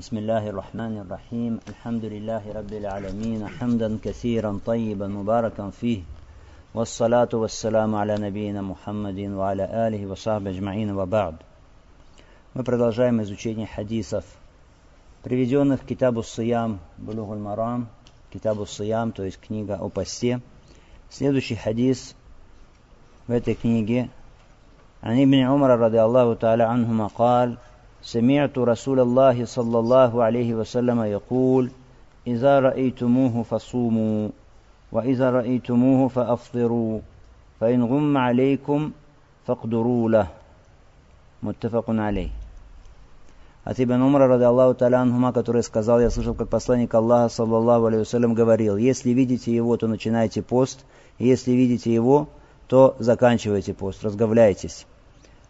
بسم الله الرحمن الرحيم الحمد لله رب العالمين حمدا كثيرا طيبا مباركا فيه والصلاة والسلام على نبينا محمد وعلى آله وصحبه أجمعين وبعد Мы продолжаем изучение хадисов, приведенных в Китабу Сиям, Булугуль Марам, Китабу Сиям, то есть книга о посте. Следующий хадис в этой книге عن ابن عمر رضي الله تعالى عنهما قال سمعت رسول الله صلى الله عليه وسلم يقول إذا رأيتموه فصوموا وإذا رأيتموه فأفطروا فإن غم عليكم فاقدروا له متفق عليه От Ибн Умара, ради Аллаху Таля Анхума, который сказал, я слышал, как посланник Аллаха, саллаллаху алейhi говорил, если видите его, то начинайте пост, и если видите его, то заканчивайте пост, разговляйтесь.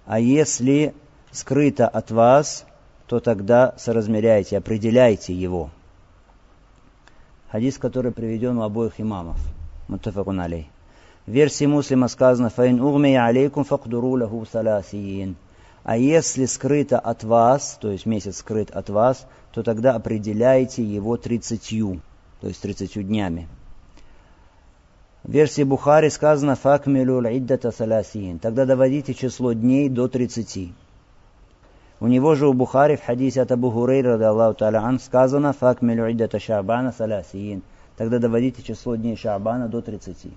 А если скрыто от вас, то тогда соразмеряйте, определяйте его. Хадис, который приведен у обоих имамов. Мутафакун алей. В версии муслима сказано «Фаин угмия алейкум факдуру лаху саласиин». А если скрыто от вас, то есть месяц скрыт от вас, то тогда определяйте его тридцатью, то есть тридцатью днями. В версии Бухари сказано «Факмилю иддата саласиин». Тогда доводите число дней до тридцати. У него же у Бухари в хадисе от Абу Хурейра, Аллаху Та'аля сказано «Факмилю иддата шабана саласиин». Тогда доводите число дней шабана до тридцати.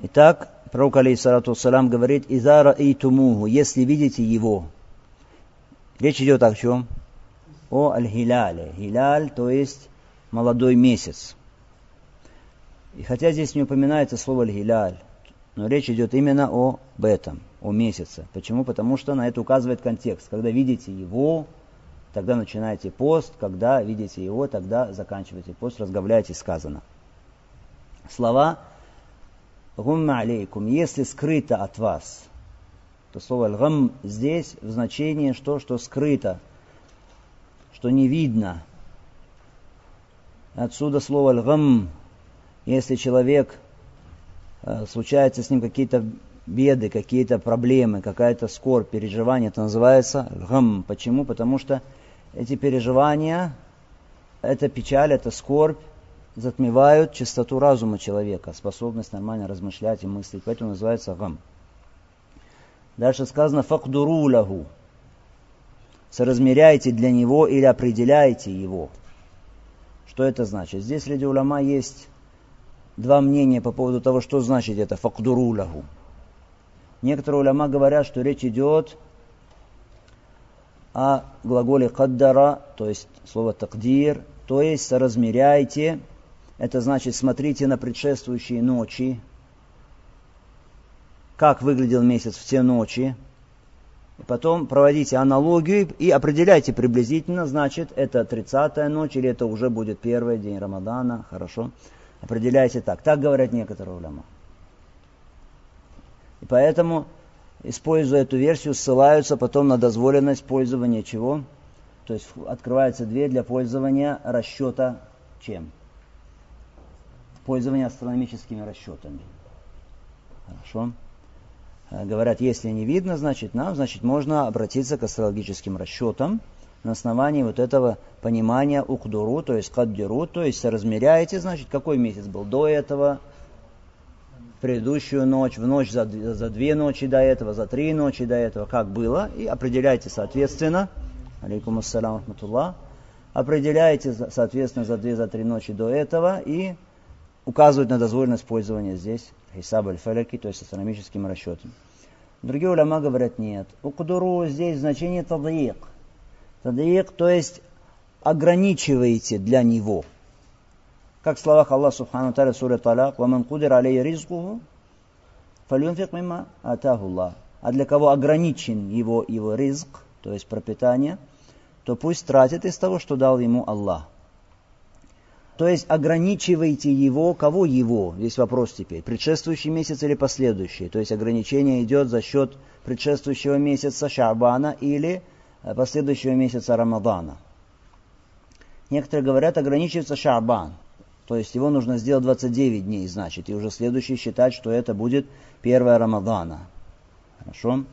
Итак, пророк, алейхиссалату салам, говорит «Изара и тумуху», если видите его. Речь идет о чем? О аль-хиляле. Хиляль, то есть молодой месяц. И хотя здесь не упоминается слово аль-хиляль, но речь идет именно об этом, о месяце. Почему? Потому что на это указывает контекст. Когда видите его, тогда начинаете пост, когда видите его, тогда заканчиваете пост, разговляете, сказано. Слова «гумма алейкум», если скрыто от вас, то слово «гам» здесь в значении что, что скрыто, что не видно. Отсюда слово «гам», если человек случаются с ним какие-то беды, какие-то проблемы, какая-то скорбь, переживание, это называется гам. Почему? Потому что эти переживания, эта печаль, эта скорбь затмевают чистоту разума человека, способность нормально размышлять и мыслить. Поэтому называется гам. Дальше сказано факдуру лаху. Соразмеряйте для него или определяйте его. Что это значит? Здесь среди уляма есть два мнения по поводу того, что значит это факдурулаху. Некоторые уляма говорят, что речь идет о глаголе каддара, то есть слово такдир, то есть соразмеряйте, это значит смотрите на предшествующие ночи, как выглядел месяц в те ночи, и потом проводите аналогию и определяйте приблизительно, значит, это 30-я ночь или это уже будет первый день Рамадана, хорошо определяйте так. Так говорят некоторые уляма. И поэтому, используя эту версию, ссылаются потом на дозволенность пользования чего? То есть открывается дверь для пользования расчета чем? Пользования астрономическими расчетами. Хорошо. Э, говорят, если не видно, значит нам, значит можно обратиться к астрологическим расчетам на основании вот этого понимания укдуру, то есть каддиру, то есть размеряете, значит, какой месяц был до этого, предыдущую ночь, в ночь за, за две ночи до этого, за три ночи до этого, как было, и определяйте соответственно, алейкум ассалам рахматуллах, определяете соответственно за две, за три ночи до этого и указывают на дозволенность пользования здесь хисаб аль-фаляки, то есть астрономическим расчетом. Другие уляма говорят нет. Укдуру здесь значение тадиик – Тадиик, то есть ограничиваете для него. Как в словах Аллаха Субхану Таля сура Талак, «Ваман кудир алей ризкуху, фалюнфик мимма атахуллах». А для кого ограничен его, его ризк, то есть пропитание, то пусть тратит из того, что дал ему Аллах. То есть ограничивайте его, кого его? Здесь вопрос теперь. Предшествующий месяц или последующий? То есть ограничение идет за счет предшествующего месяца Шабана или последующего месяца Рамадана. Некоторые говорят, ограничивается Шабан, то есть его нужно сделать 29 дней, значит, и уже следующий считать, что это будет первое Рамадана. Хорошо?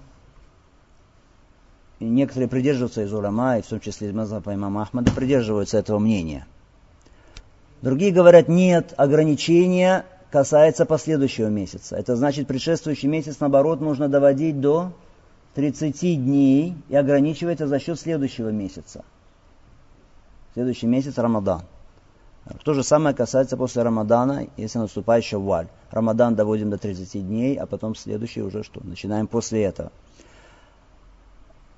некоторые придерживаются из улама, и в том числе из Мазаба имама Ахмада, придерживаются этого мнения. Другие говорят, нет, ограничения касается последующего месяца. Это значит, предшествующий месяц, наоборот, нужно доводить до 30 дней и ограничивается за счет следующего месяца. Следующий месяц Рамадан. То же самое касается после Рамадана, если наступает Шавваль. Рамадан доводим до 30 дней, а потом следующий уже что? Начинаем после этого.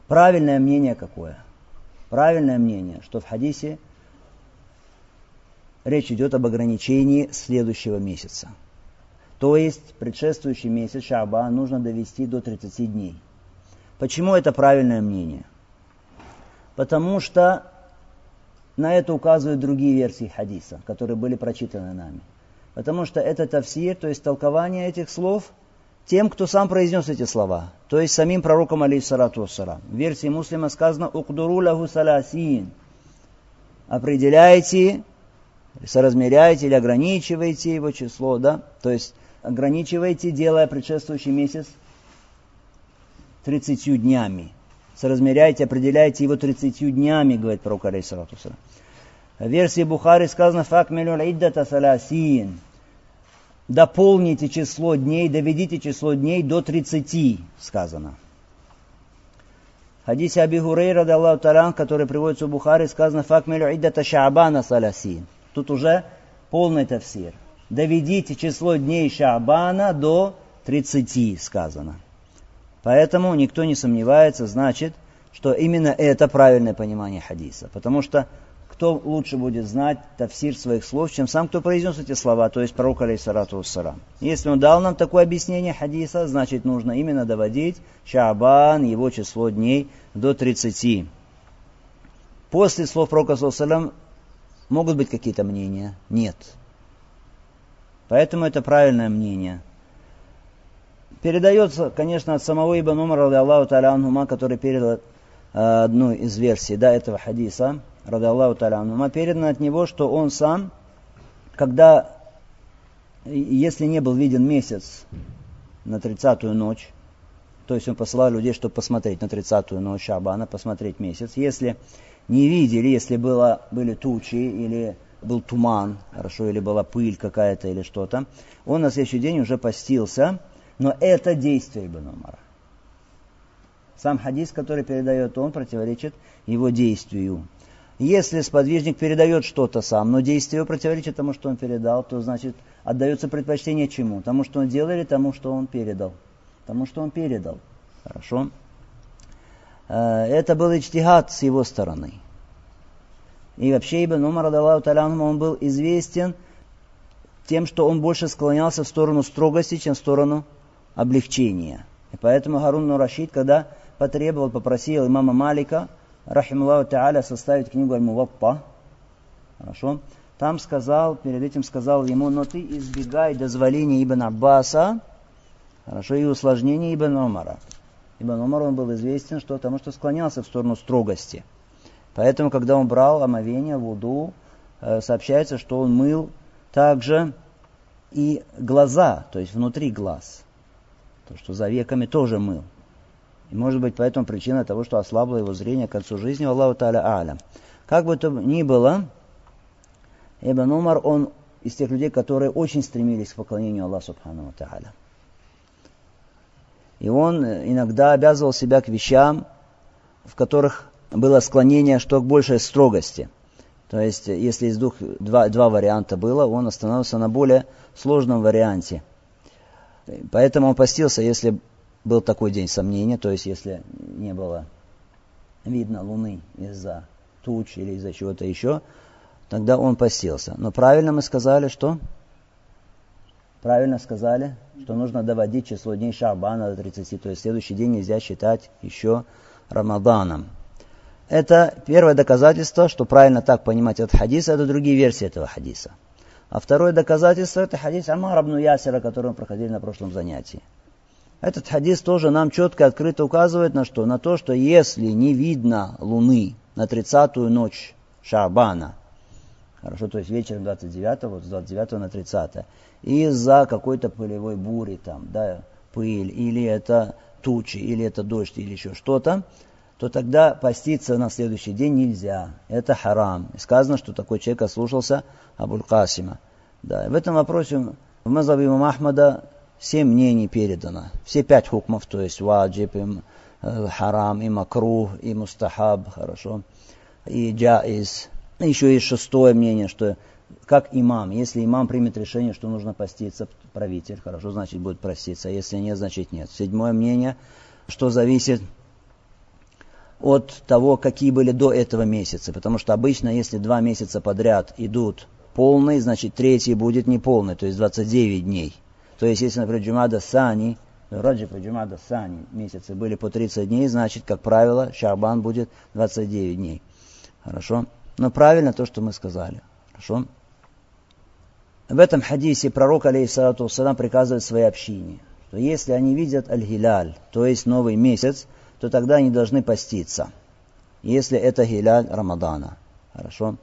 Правильное мнение какое? Правильное мнение, что в хадисе речь идет об ограничении следующего месяца. То есть предшествующий месяц Шаба нужно довести до 30 дней. Почему это правильное мнение? Потому что на это указывают другие версии хадиса, которые были прочитаны нами. Потому что это тавсир, то есть толкование этих слов тем, кто сам произнес эти слова, то есть самим пророком алейхиссалату вассалам. В версии муслима сказано «Укдуру лаху саласин» Определяйте, соразмеряйте или ограничивайте его число, да? То есть ограничивайте, делая предшествующий месяц 30 днями. Соразмеряйте, определяйте его 30 днями, говорит пророк алейхиссалату. В версии Бухари сказано «Факмилюн иддата саласин» дополните число дней, доведите число дней до 30, сказано. В хадисе Аби Хурейра, Аллаху Таран, который приводится у Бухари, сказано «Факмилю иддата шаабана саласин». Тут уже полный тафсир. Доведите число дней Шаабана до 30, сказано. Поэтому никто не сомневается, значит, что именно это правильное понимание хадиса. Потому что кто лучше будет знать тафсир своих слов, чем сам, кто произнес эти слова, то есть пророк, алейсалату вассалам. Если он дал нам такое объяснение хадиса, значит нужно именно доводить Шаабан, его число дней, до 30. После слов пророка, саллаллаху могут быть какие-то мнения? Нет. Поэтому это правильное мнение. Передается, конечно, от самого Ибн Умара, Аллаху Та'ala который передал э, одну из версий да, этого хадиса, рады Аллаху Та'ala передано от него, что он сам, когда, если не был виден месяц на тридцатую ночь, то есть он посылал людей, чтобы посмотреть на тридцатую ночь Шабана, посмотреть месяц. Если не видели, если было, были тучи или был туман, хорошо, или была пыль какая-то или что-то, он на следующий день уже постился, но это действие Ибн Умара. Сам хадис, который передает он, противоречит его действию. Если сподвижник передает что-то сам, но действие противоречит тому, что он передал, то значит отдается предпочтение чему? Тому, что он делал или тому, что он передал? Тому, что он передал. Хорошо. Э, это был ичтихад с его стороны. И вообще Ибн Умар, он был известен тем, что он больше склонялся в сторону строгости, чем в сторону облегчения. И поэтому Харун Рашид, когда потребовал, попросил имама Малика, рахимуллаху та'аля, составить книгу Аль-Муваппа, хорошо, там сказал, перед этим сказал ему, но ты избегай дозволения Ибн Аббаса, хорошо, и усложнения Ибн Умара. Ибн Умар, он был известен, что потому что склонялся в сторону строгости. Поэтому, когда он брал омовение, вуду, э, сообщается, что он мыл также и глаза, то есть внутри глаз. То, что за веками тоже мыл. И может быть поэтому причина того, что ослабло его зрение к концу жизни, Аллаху Та'аля А'ля. Как бы то ни было, Ибн Умар, он из тех людей, которые очень стремились к поклонению Аллаху Субхану Та'аля. И он иногда обязывал себя к вещам, в которых было склонение что к большей строгости. То есть, если из двух, два, два варианта было, он остановился на более сложном варианте. Поэтому он постился, если был такой день сомнения, то есть если не было видно Луны из-за туч или из-за чего-то еще, тогда он постился. Но правильно мы сказали, что? Правильно сказали, что нужно доводить число дней Шабана до 30, то есть следующий день нельзя считать еще Рамаданом. Это первое доказательство, что правильно так понимать этот хадис, это другие версии этого хадиса. А второе доказательство это хадис Амар Абну Ясера, который мы проходили на прошлом занятии. Этот хадис тоже нам четко и открыто указывает на что? На то, что если не видно луны на тридцатую ночь Шабана, хорошо, то есть вечером 29, вот с 29 на 30, из-за какой-то пылевой бури там, да, пыль, или это тучи, или это дождь, или еще что-то, то тогда поститься на следующий день нельзя. Это харам. И сказано, что такой человек ослушался Абуль Касима. Да, в этом вопросе в Мазабе имам Ахмада семь мнений передано. Все пять хукмов, то есть ваджиб, и э, харам, и макрух, и мустахаб, хорошо, и джаиз. Еще есть шестое мнение, что как имам, если имам примет решение, что нужно поститься, правитель, хорошо, значит будет проститься, а если нет, значит нет. Седьмое мнение, что зависит от того, какие были до этого месяца. Потому что обычно, если два месяца подряд идут полные, значит третий будет неполный, то есть 29 дней. То есть, если, например, Джумада Сани, Раджиб и Джумада Сани месяцы были по 30 дней, значит, как правило, Шарбан будет 29 дней. Хорошо? Но правильно то, что мы сказали. Хорошо? В этом хадисе пророк, алейхиссалату вассалам, приказывает своей общине, что если они видят аль-хиляль, то есть новый месяц, то тогда они должны поститься, если это хиляль Рамадана. Хорошо?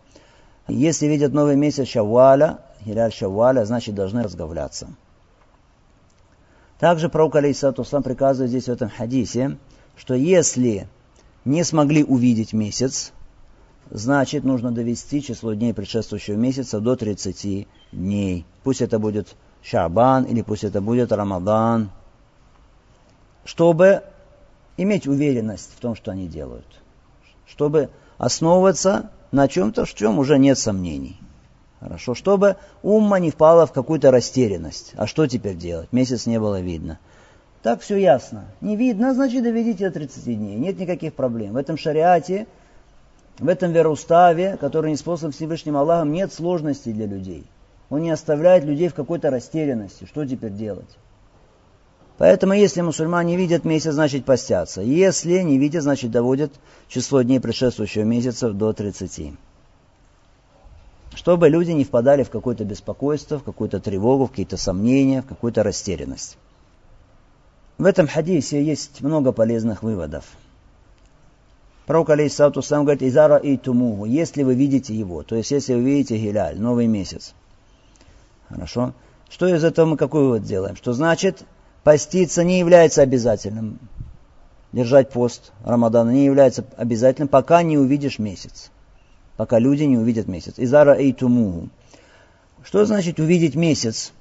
Если видят новый месяц Шавваля, хиляль Шавваля, значит должны разговляться. Также пророк, алейхиссалату приказывает здесь в этом хадисе, что если не смогли увидеть месяц, значит нужно довести число дней предшествующего месяца до 30 дней. Пусть это будет Шабан или пусть это будет Рамадан, чтобы иметь уверенность в том, что они делают. Чтобы основываться на чем-то, в чем уже нет сомнений. Хорошо, чтобы умма не впала в какую-то растерянность. А что теперь делать? Месяц не было видно. Так все ясно. Не видно, значит доведите до 30 дней. Нет никаких проблем. В этом шариате, в этом вероуставе, который не способ Всевышним Аллахом, нет сложностей для людей. Он не оставляет людей в какой-то растерянности. Что теперь делать? Поэтому, если мусульмане видят месяц, значит постятся. Если не видят, значит доводят число дней предшествующего месяца до 30. Чтобы люди не впадали в какое-то беспокойство, в какую-то тревогу, в какие-то сомнения, в какую-то растерянность. В этом хадисе есть много полезных выводов. Пророк, алейхиссалату сам говорит, «Изара и тумуху», если вы видите его, то есть если вы видите Гиляль, новый месяц. Хорошо? Что из этого мы какой вывод делаем? Что значит, поститься не является обязательным. Держать пост Рамадана не является обязательным, пока не увидишь месяц. Пока люди не увидят месяц. Изара эйтумуху. Что значит увидеть месяц?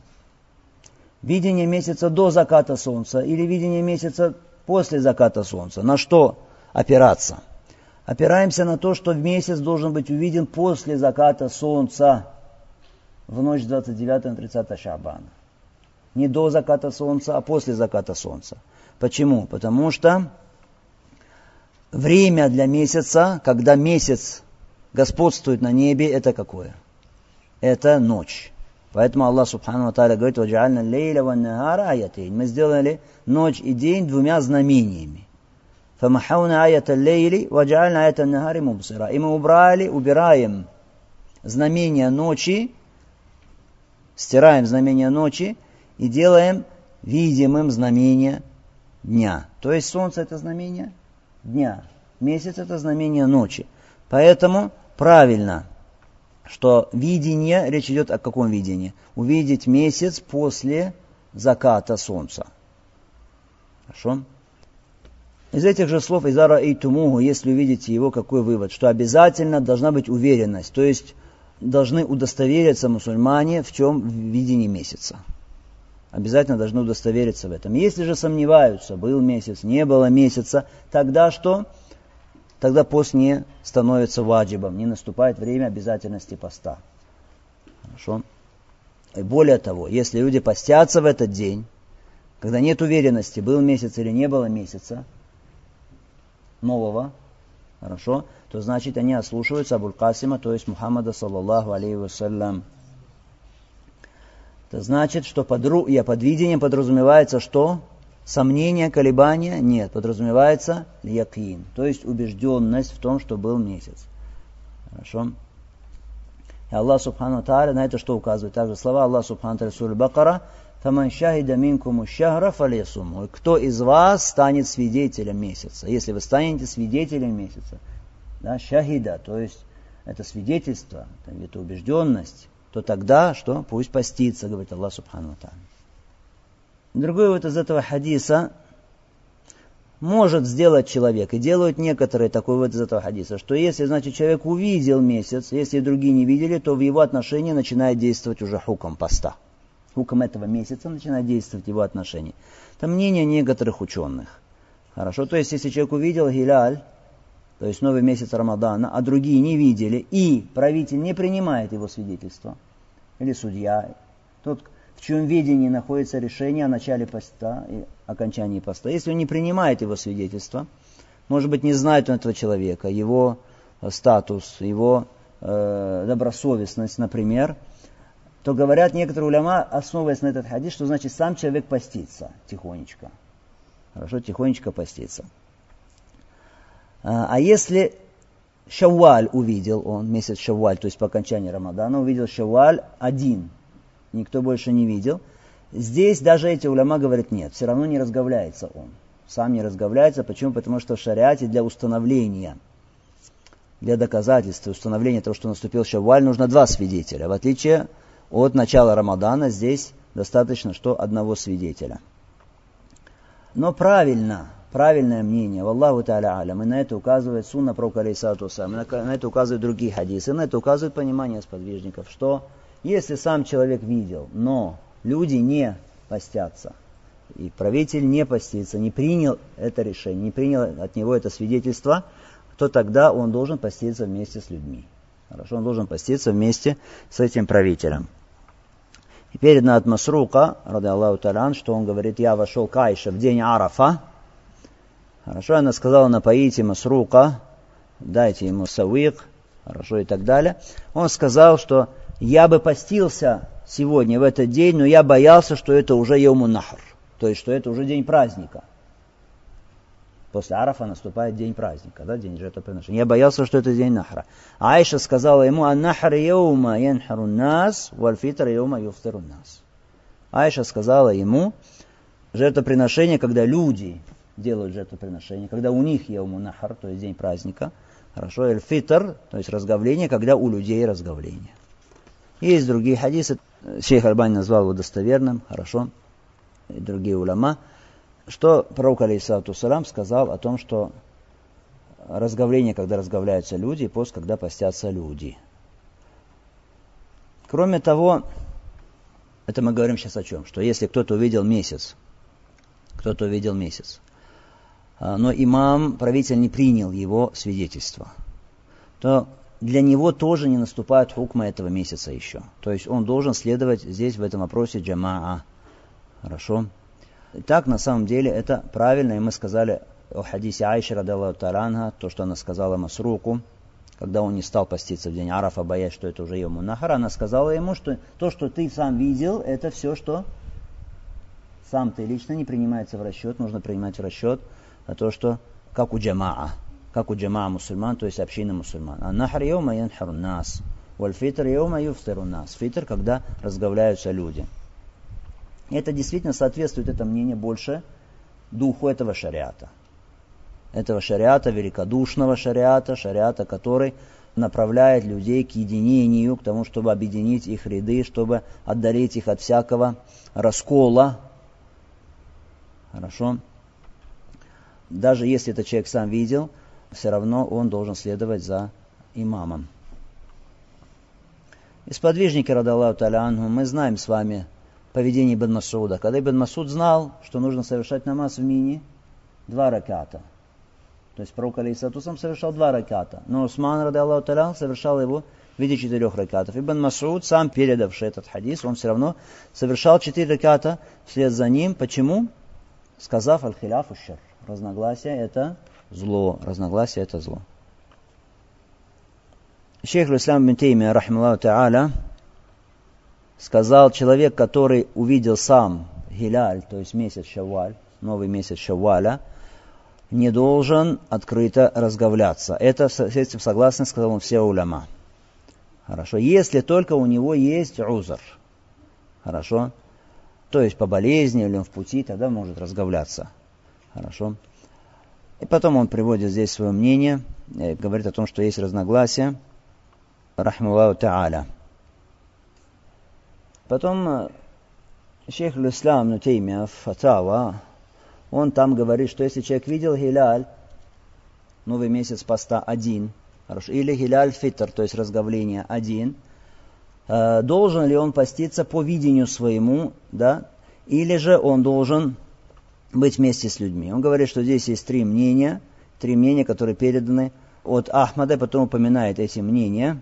Видение месяца до заката солнца или видение месяца после заката солнца. На что опираться? Опираемся на то, что месяц должен быть увиден после заката солнца в ночь 29 на 30 Шабана. Не до заката солнца, а после заката солнца. Почему? Потому что время для месяца, когда месяц господствует на небе, это какое? Это ночь. Поэтому Аллах Субхану Тааля говорит, «Ваджаальна лейля ва нагара аятейн». Мы сделали ночь и день двумя знамениями. «Фамахауна аята лейли, ваджаальна аята нагари мубсира». И мы убрали, убираем знамения ночи, стираем знамения ночи и делаем видимым знамение дня. То есть солнце это знамение дня, месяц это знамение ночи. Поэтому правильно, что видение, речь идет о каком видении? Увидеть месяц после заката солнца. Хорошо? Из этих же слов Изара и Тумугу, если увидите его, какой вывод? Что обязательно должна быть уверенность, то есть должны удостовериться мусульмане в чем в видении месяца обязательно должны удостовериться в этом. Если же сомневаются, был месяц, не было месяца, тогда что? Тогда пост не становится ваджибом, не наступает время обязательности поста. Хорошо? И более того, если люди постятся в этот день, когда нет уверенности, был месяц или не было месяца нового, хорошо, то значит они ослушиваются Абуль Касима, то есть Мухаммада, саллаллаху алейхи вассалям. Это значит, что под руя, под видением подразумевается что? Сомнение, колебания? Нет, подразумевается якин, то есть убежденность в том, что был месяц. Хорошо? И Аллах Субхану Тааля на это что указывает? Также слова Аллах Субхану Тааля Сур Бакара «Фаман шахида минкуму шахра фалесуму». Кто из вас станет свидетелем месяца? Если вы станете свидетелем месяца, да, шахида, то есть это свидетельство, это убежденность, то тогда что? Пусть постится, говорит Аллах Субхану Тааля. Другой вот из этого хадиса, может сделать человек, и делают некоторые такой вот из этого хадиса, что если, значит, человек увидел месяц, если другие не видели, то в его отношении начинает действовать уже хуком поста. Хуком этого месяца начинает действовать его отношении. Это мнение некоторых ученых. Хорошо, то есть если человек увидел Гиляль, то есть новый месяц Рамадана, а другие не видели, и правитель не принимает его свидетельство, или судья, тот, в чьем видении находится решение о начале поста и окончании поста. Если он не принимает его свидетельство, может быть, не знает он этого человека, его э, статус, его э, добросовестность, например, то говорят некоторые уляма, основываясь на этот хадис, что значит сам человек постится тихонечко. Хорошо, тихонечко постится. А, а если Шавваль увидел он, месяц Шавваль, то есть по окончании Рамадана, увидел Шавваль один, никто больше не видел. Здесь даже эти уляма говорят, нет, все равно не разговляется он. Сам не разговляется. Почему? Потому что в шариате для установления, для доказательства, установления того, что наступил Шавваль, нужно два свидетеля. В отличие от начала Рамадана, здесь достаточно, что одного свидетеля. Но правильно, правильное мнение, Аллаху Та'аля Алям, и на это указывает Сунна про Алейсату на, на это указывают другие хадисы, на это указывает понимание сподвижников, что если сам человек видел, но люди не постятся, и правитель не постится, не принял это решение, не принял от него это свидетельство, то тогда он должен поститься вместе с людьми. Хорошо, он должен поститься вместе с этим правителем. И передано от Масрука, ради Аллаху Талян, что он говорит, я вошел к Айше в день Арафа. Хорошо, она сказала, напоите Масрука, дайте ему савик, хорошо и так далее. Он сказал, что я бы постился сегодня, в этот день, но я боялся, что это уже Йому Нахр, то есть, что это уже день праздника. После Арафа наступает день праздника, да, день жертвоприношения. Я боялся, что это день Нахра. Айша сказала ему, а Нахр Йоума янхару нас, вальфитр Йоума юфтару нас. Айша сказала ему, жертвоприношение, когда люди делают жертвоприношение, когда у них Йому Нахар, то есть день праздника, хорошо, эль-фитр, то есть разговление, когда у людей разговление. Есть другие хадисы, шейх Альбани назвал его достоверным, хорошо, и другие уляма, что пророк, алейсалату салам, сказал о том, что разговление, когда разговляются люди, и пост, когда постятся люди. Кроме того, это мы говорим сейчас о чем? Что если кто-то увидел месяц, кто-то увидел месяц, но имам, правитель не принял его свидетельство, то для него тоже не наступает хукма этого месяца еще. То есть он должен следовать здесь в этом вопросе джамаа. Хорошо? Так, на самом деле, это правильно, и мы сказали о хадисе Айши, радаллаху таранха, то, что она сказала Масруку, когда он не стал поститься в день Арафа, боясь, что это уже ему нахара, она сказала ему, что то, что ты сам видел, это все, что сам ты лично не принимается в расчет, нужно принимать в расчет а то, что как у джамаа как у джамаа мусульман, то есть общины мусульман. А нахар йома янхар нас. Вальфитр йома юфтиру нас. Фитр, когда разговляются люди. Это действительно соответствует, это мнение, больше духу этого шариата. Этого шариата, великодушного шариата, шариата, который направляет людей к единению, к тому, чтобы объединить их ряды, чтобы отдалить их от всякого раскола. Хорошо? Даже если этот человек сам видел – все равно он должен следовать за имамом. Из сподвижники, радаллаху таляну, мы знаем с вами поведение Ибн Масуда. Когда Ибн Масуд знал, что нужно совершать намаз в мини, два раката. То есть пророк Алейсату сам совершал два раката. Но Усман, радаллаху талян, совершал его в виде четырех ракатов. Ибн Масуд, сам передавший этот хадис, он все равно совершал четыре раката вслед за ним. Почему? Сказав аль-хиляфу шар. Разногласие это зло, разногласие это зло. Шейх Ислам бин Тейми, рахмаллаху та'аля, сказал, человек, который увидел сам Гиляль, то есть месяц Шавваль, новый месяц Шавваля, не должен открыто разговляться. Это с этим согласны, сказал он, все уляма. Хорошо. Если только у него есть узор. Хорошо. То есть по болезни или он в пути, тогда может разговляться. Хорошо. И потом он приводит здесь свое мнение, э, говорит о том, что есть разногласия. Рахмаллаху та'аля. Потом э, шейх Ислам Нутеймия Фатава, он там говорит, что если человек видел Гиляль, новый месяц поста один, хорошо, или Гиляль Фитр, то есть разговление один, э, должен ли он поститься по видению своему, да, или же он должен быть вместе с людьми. Он говорит, что здесь есть три мнения, три мнения, которые переданы от Ахмада, потом упоминает эти мнения.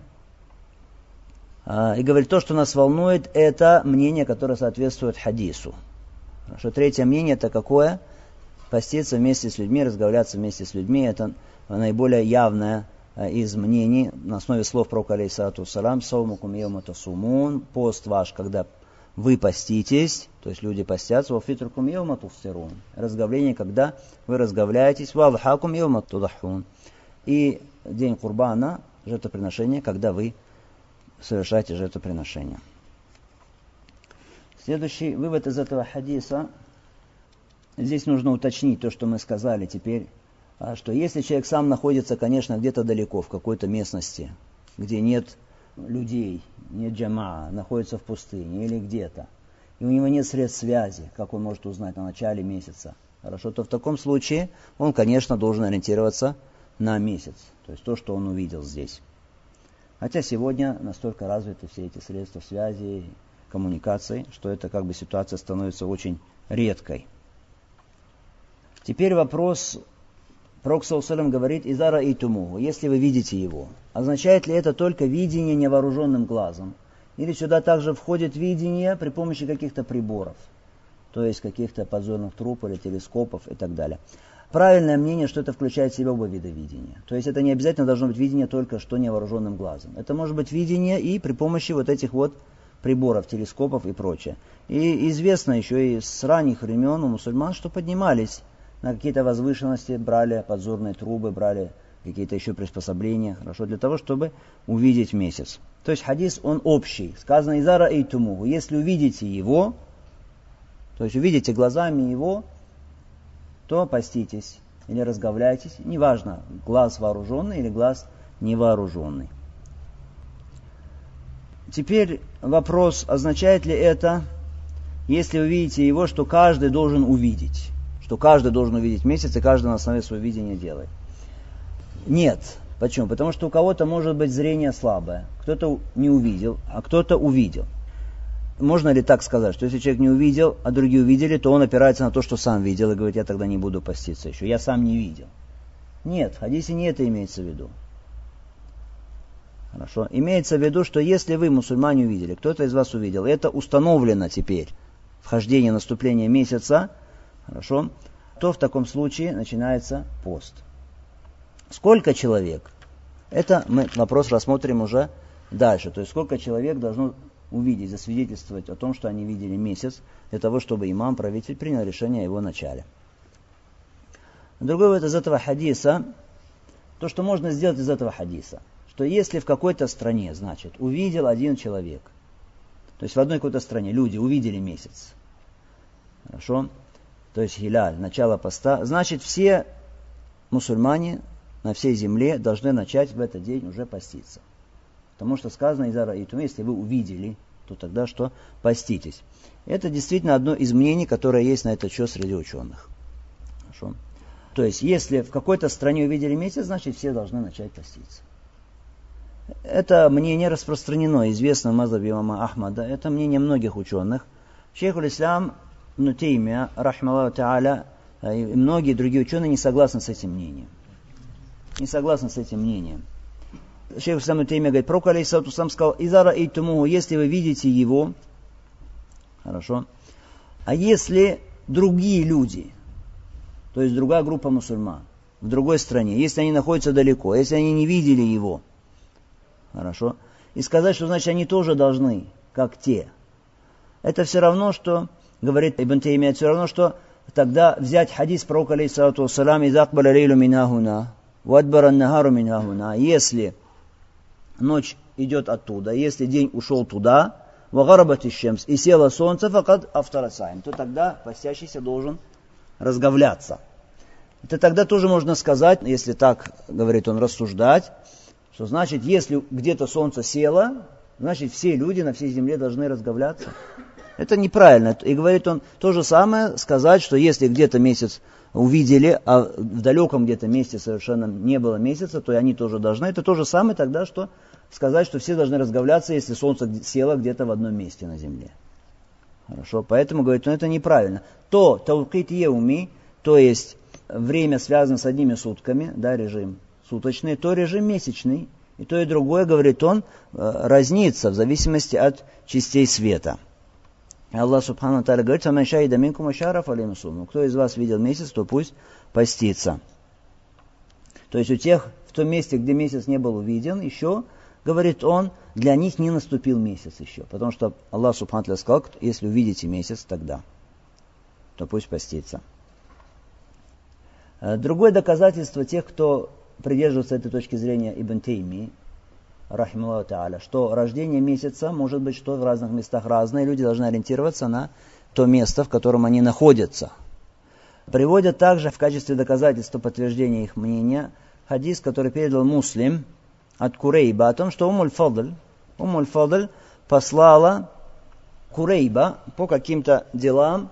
А, и говорит, то, что нас волнует, это мнение, которое соответствует хадису. Что третье мнение это какое? Поститься вместе с людьми, разговляться вместе с людьми. Это наиболее явное а, из мнений на основе слов пророка алейсалату салам «Саумукум сумун» пост ваш, когда вы поститесь, то есть люди постятся, «Вафитрукум йома туфсирун» разговление, когда вы разговляетесь, «Валхакум йома тудахун» и день Курбана, жертвоприношение, когда вы совершаете жертвоприношение. Следующий вывод из этого хадиса. Здесь нужно уточнить то, что мы сказали теперь, а, что если человек сам находится, конечно, где-то далеко, в какой-то местности, где нет людей, нет джама, находится в пустыне или где-то, и у него нет средств связи, как он может узнать на начале месяца, хорошо, то в таком случае он, конечно, должен ориентироваться на месяц, то есть то, что он увидел здесь. Хотя сегодня настолько развиты все эти средства связи, коммуникации, что это как бы ситуация становится очень редкой. Теперь вопрос, Пророк Саусалям говорит, «Изара и туму», если вы видите его. Означает ли это только видение невооруженным глазом? Или сюда также входит видение при помощи каких-то приборов, то есть каких-то подзорных труб или телескопов и так далее правильное мнение, что это включает в себя оба вида видения. То есть это не обязательно должно быть видение только что невооруженным глазом. Это может быть видение и при помощи вот этих вот приборов, телескопов и прочее. И известно еще и с ранних времен у мусульман, что поднимались на какие-то возвышенности, брали подзорные трубы, брали какие-то еще приспособления, хорошо, для того, чтобы увидеть месяц. То есть хадис, он общий. Сказано «Изара и тумуху». Если увидите его, то есть увидите глазами его, то поститесь или разговляйтесь, неважно, глаз вооруженный или глаз невооруженный. Теперь вопрос, означает ли это, если вы видите его, что каждый должен увидеть, что каждый должен увидеть месяц, и каждый на основе своего видения делает. Нет. Почему? Потому что у кого-то может быть зрение слабое, кто-то не увидел, а кто-то увидел можно ли так сказать, что если человек не увидел, а другие увидели, то он опирается на то, что сам видел, и говорит, я тогда не буду поститься еще, я сам не видел. Нет, хадисе не это имеется в виду. Хорошо. Имеется в виду, что если вы, мусульмане, увидели, кто-то из вас увидел, это установлено теперь, вхождение, наступление месяца, хорошо, то в таком случае начинается пост. Сколько человек? Это мы вопрос рассмотрим уже дальше. То есть сколько человек должно увидеть, засвидетельствовать о том, что они видели месяц, для того, чтобы имам, правитель, принял решение о его начале. Другой вот из этого хадиса, то, что можно сделать из этого хадиса, что если в какой-то стране, значит, увидел один человек, то есть в одной какой-то стране люди увидели месяц, хорошо, то есть хиляль, начало поста, значит, все мусульмане на всей земле должны начать в этот день уже поститься. Потому что сказано Изара и если вы увидели, то тогда что? Поститесь. Это действительно одно из мнений, которое есть на этот счет среди ученых. Хорошо. То есть, если в какой-то стране увидели месяц, значит все должны начать поститься. Это мнение распространено, известно в мазабе Ахмада. Это мнение многих ученых. Шейх Ислам Нутеймия, рахмаллаху та'аля, и многие другие ученые не согласны с этим мнением. Не согласны с этим мнением шейх Исламу Теймия говорит, пророк Алейсалату сам сказал, Изара и Тумуху, если вы видите его, хорошо, а если другие люди, то есть другая группа мусульман, в другой стране, если они находятся далеко, если они не видели его, хорошо, и сказать, что значит они тоже должны, как те, это все равно, что, говорит Ибн Теймия, все равно, что тогда взять хадис пророка, алейхиссалату вассалам, «Изакбаля лейлу минахуна, вадбара нахару минахуна», если ночь идет оттуда. Если день ушел туда, вагарабат ищемс, и село солнце, факад автарасаем, то тогда постящийся должен разговляться. Это тогда тоже можно сказать, если так, говорит он, рассуждать, что значит, если где-то солнце село, значит все люди на всей земле должны разговляться. Это неправильно. И говорит он то же самое, сказать, что если где-то месяц увидели, а в далеком где-то месте совершенно не было месяца, то и они тоже должны. Это то же самое тогда, что сказать, что все должны разговляться, если солнце село где-то в одном месте на земле. Хорошо, поэтому говорит, ну это неправильно. То таукит еуми, то есть время связано с одними сутками, да, режим суточный, то режим месячный. И то и другое, говорит он, э, разнится в зависимости от частей света. Аллах Субхану Тааля говорит, «Фаман шаида минкум алимусуму». Кто из вас видел месяц, то пусть постится. То есть у тех, в том месте, где месяц не был увиден, еще, говорит он, для них не наступил месяц еще. Потому что Аллах Субхану Тааля сказал, если увидите месяц, тогда, то пусть постится. Э, другое доказательство тех, кто придерживается этой точки зрения Ибн Тейми, рахималлаху та'аля, что рождение месяца может быть что в разных местах разное, люди должны ориентироваться на то место, в котором они находятся. Приводят также в качестве доказательства подтверждения их мнения хадис, который передал муслим от Курейба о том, что Умуль Фадль, Умуль Фадль послала Курейба по каким-то делам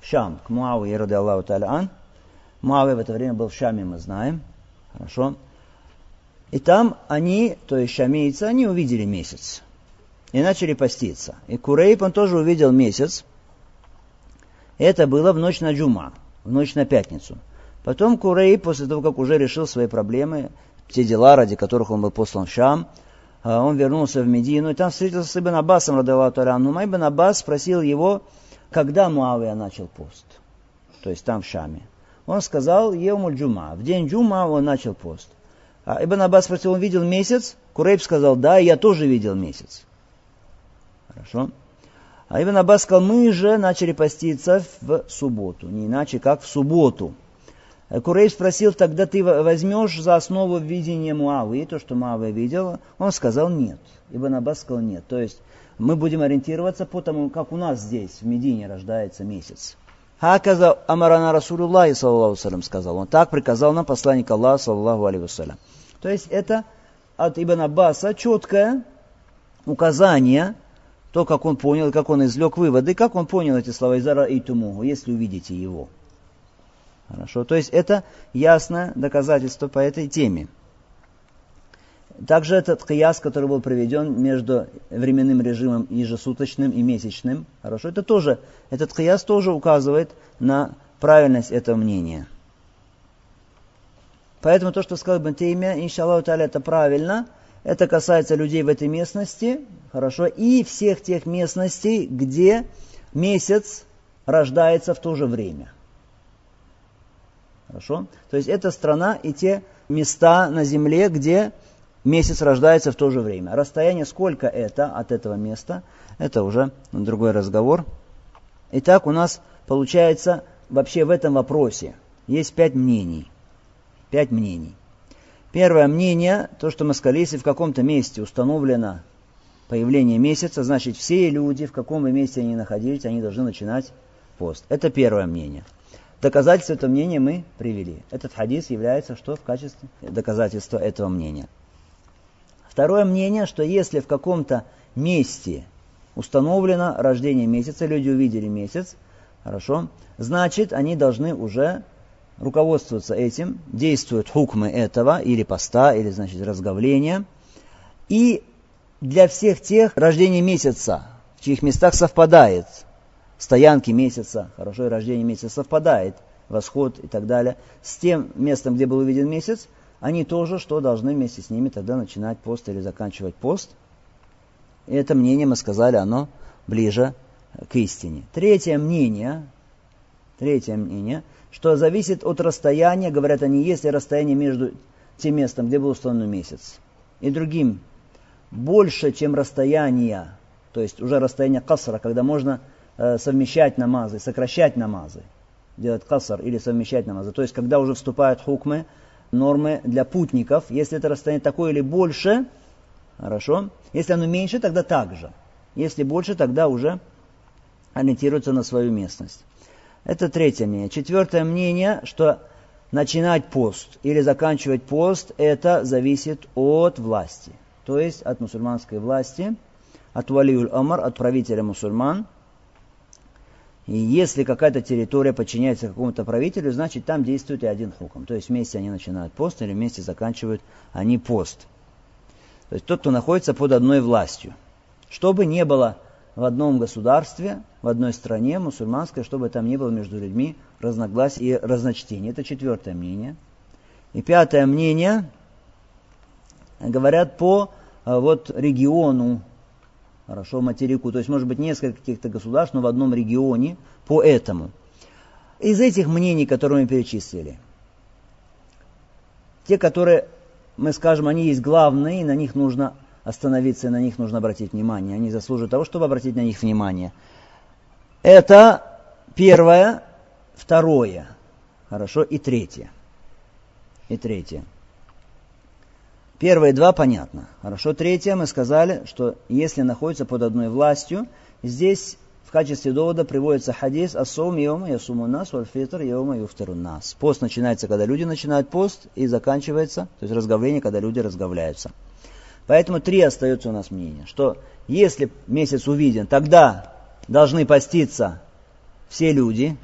в Шам, к Муавии, ради Аллаху Та'аля Муавия в это время был в Шаме, мы знаем. Хорошо. И там они, то есть шамийцы, они увидели месяц. И начали поститься. И Курейб, он тоже увидел месяц. Это было в ночь на Джума, в ночь на пятницу. Потом Курейб, после того, как уже решил свои проблемы, те дела, ради которых он был послан в Шам, а, он вернулся в Медину, и там встретился с Ибн Аббасом, радаллаху тарану. А Ибн Аббас спросил его, когда Муавия начал пост, то есть там в Шаме. Он сказал, Еумуль Джума, в день Джума он начал пост. А Ибн Аббас спросил, он видел месяц? Курейб сказал, да, я тоже видел месяц. Хорошо. А Ибн Аббас сказал, мы же начали поститься в субботу, не иначе, как в субботу. А Курейб спросил, тогда ты возьмешь за основу видения Муавы, то, что Муавия видел? Он сказал, нет. Ибн Аббас сказал, нет. То есть мы будем ориентироваться по тому, как у нас здесь, в Медине, рождается месяц. Хаказа Амарана Расулуллахи, саллаху сказал он. Так приказал нам посланник Аллаха, саллаху алейhi то есть это от Ибн Аббаса четкое указание, то, как он понял, как он извлек выводы, как он понял эти слова Изара и Тумугу, если увидите его. Хорошо, то есть это ясное доказательство по этой теме. Также этот кияс, который был проведен между временным режимом ежесуточным и месячным, хорошо, это тоже, этот кияс тоже указывает на правильность этого мнения. Поэтому то, что сказал Ибн Теймия, иншаллаху это правильно. Это касается людей в этой местности, хорошо, и всех тех местностей, где месяц рождается в то же время. Хорошо? То есть это страна и те места на земле, где месяц рождается в то же время. Расстояние сколько это от этого места, это уже другой разговор. Итак, у нас получается вообще в этом вопросе есть пять мнений – Пять мнений. Первое мнение, то, что мы сказали, если в каком-то месте установлено появление месяца, значит все люди, в каком бы месте они находились, они должны начинать пост. Это первое мнение. Доказательство этого мнения мы привели. Этот хадис является что в качестве доказательства этого мнения. Второе мнение, что если в каком-то месте установлено рождение месяца, люди увидели месяц, хорошо, значит они должны уже руководствуются этим, действуют хукмы этого, или поста, или, значит, разговления. И для всех тех рождение месяца, в чьих местах совпадает, стоянки месяца, хорошо, и рождение месяца совпадает, восход и так далее, с тем местом, где был увиден месяц, они тоже что должны вместе с ними тогда начинать пост или заканчивать пост. И это мнение, мы сказали, оно ближе к истине. Третье мнение, третье мнение – что зависит от расстояния, говорят они, если расстояние между тем местом, где был установлен месяц, и другим больше, чем расстояние, то есть уже расстояние касра, когда можно э, совмещать намазы, сокращать намазы, делать касар или совмещать намазы. То есть когда уже вступают хукмы, нормы для путников, если это расстояние такое или больше, хорошо. Если оно меньше, тогда так же. Если больше, тогда уже ориентируется на свою местность. Это третье мнение. Четвертое мнение, что начинать пост или заканчивать пост, это зависит от власти. То есть от мусульманской власти, от валиюль амар, от правителя мусульман. И если какая-то территория подчиняется какому-то правителю, значит там действует и один хуком. То есть вместе они начинают пост или вместе заканчивают они пост. То есть тот, кто находится под одной властью. Чтобы не было в одном государстве, в одной стране мусульманской, чтобы там не было между людьми разногласий и разночтений. Это четвертое мнение. И пятое мнение, говорят по э, вот региону, хорошо, материку, то есть может быть несколько каких-то государств, но в одном регионе по этому. Из этих мнений, которые мы перечислили, те, которые, мы скажем, они есть главные, и на них нужно остановиться, и на них нужно обратить внимание. Они заслуживают того, чтобы обратить на них внимание. Это первое, второе, хорошо, и третье. И третье. Первые два понятно. Хорошо. Третье мы сказали, что если находится под одной властью, здесь в качестве довода приводится хадис «Ассум йома ясуму нас, вальфитр йома юфтару нас». Пост начинается, когда люди начинают пост, и заканчивается, то есть разговление, когда люди разговляются. Поэтому три остается у нас мнения, что если месяц увиден, тогда должны поститься все люди.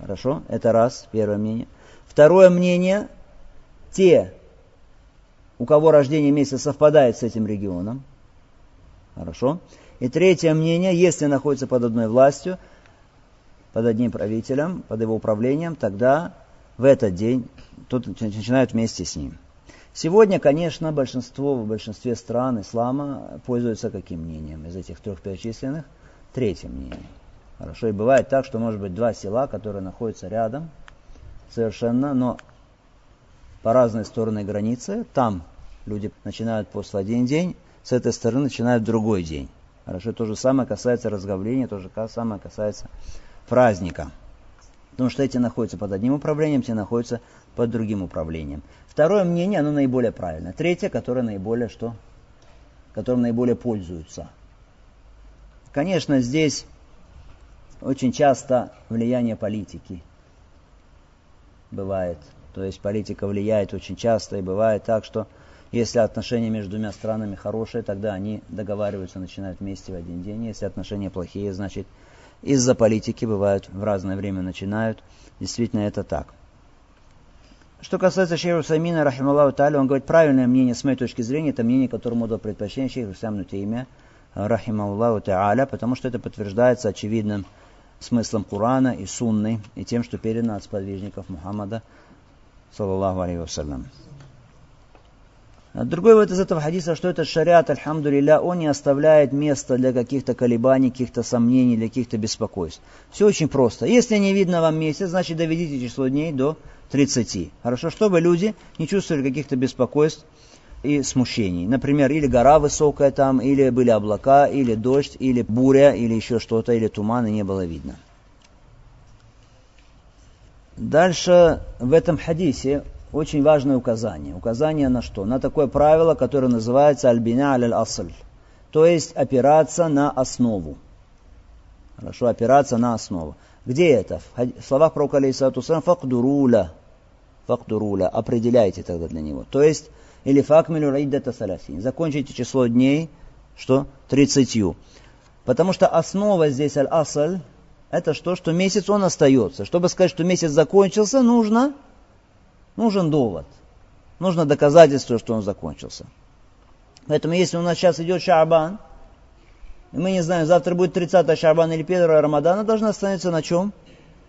Хорошо, это раз, первое мнение. Второе мнение, те, у кого рождение месяца совпадает с этим регионом. Хорошо. И третье мнение, если находится под одной властью, под одним правителем, под его управлением, тогда в этот день тут начинают вместе с ним. Сегодня, конечно, большинство в большинстве стран ислама пользуются каким мнением из этих трех перечисленных? Третьим мнением. Хорошо, и бывает так, что может быть два села, которые находятся рядом, совершенно, но по разные стороны границы, там люди начинают пост в один день, с этой стороны начинают другой день. Хорошо, то же самое касается разговления, то же самое касается праздника. Потому что эти находятся под одним управлением, те находятся под другим управлением. Второе мнение, оно наиболее правильное. Третье, которое наиболее что? Которым наиболее пользуются. Конечно, здесь очень часто влияние политики бывает. То есть политика влияет очень часто, и бывает так, что если отношения между двумя странами хорошие, тогда они договариваются, начинают вместе в один день. Если отношения плохие, значит из-за политики бывают в разное время начинают. Действительно это так. Что касается Шейху Самина, рахималлаху та'аля, он говорит, правильное мнение с моей точки зрения, это мнение, которому дал предпочтение Шейху Самну Тейме, рахималлаху та'аля, потому что это подтверждается очевидным смыслом Корана и Сунны, и тем, что передано от сподвижников Мухаммада, саллаллаху алейхи вассалям. Другой вывод из этого хадиса, что этот шариат, альхамдулилля, он не оставляет места для каких-то колебаний, каких-то сомнений, для каких-то беспокойств. Все очень просто. Если не видно вам месяц, значит доведите число дней до 30. Хорошо, чтобы люди не чувствовали каких-то беспокойств и смущений. Например, или гора высокая там, или были облака, или дождь, или буря, или еще что-то, или туман, и не было видно. Дальше в этом хадисе очень важное указание. Указание на что? На такое правило, которое называется альбина аль-асль. То есть опираться на основу. Хорошо, опираться на основу. Где это? В словах пророка алейхиссалату факдуруля. Факдуруля. Определяйте тогда для него. То есть, или факмилю райдата салясин. Закончите число дней, что? Тридцатью. Потому что основа здесь аль-асль, это что? Что месяц он остается. Чтобы сказать, что месяц закончился, нужно нужен довод. Нужно доказательство, что он закончился. Поэтому если у нас сейчас идет Шабан, и мы не знаем, завтра будет 30 Шабан или 1 Рамадана, должна остановиться на чем?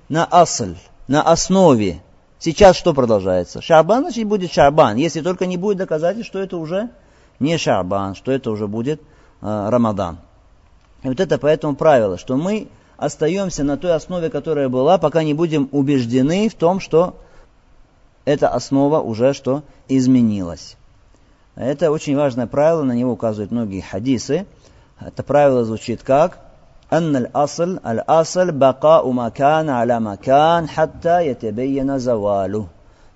На асль, на основе. Сейчас что продолжается? Шабан, значит, будет Шабан. Если только не будет доказательств, что это уже не Шабан, что это уже будет э, Рамадан. И вот это поэтому правило, что мы остаемся на той основе, которая была, пока не будем убеждены в том, что эта основа уже что изменилась. Это очень важное правило, на него указывают многие хадисы. Это правило звучит как أن الأصل الأصل بقاء مكان على مكان حتى يتبين زواله.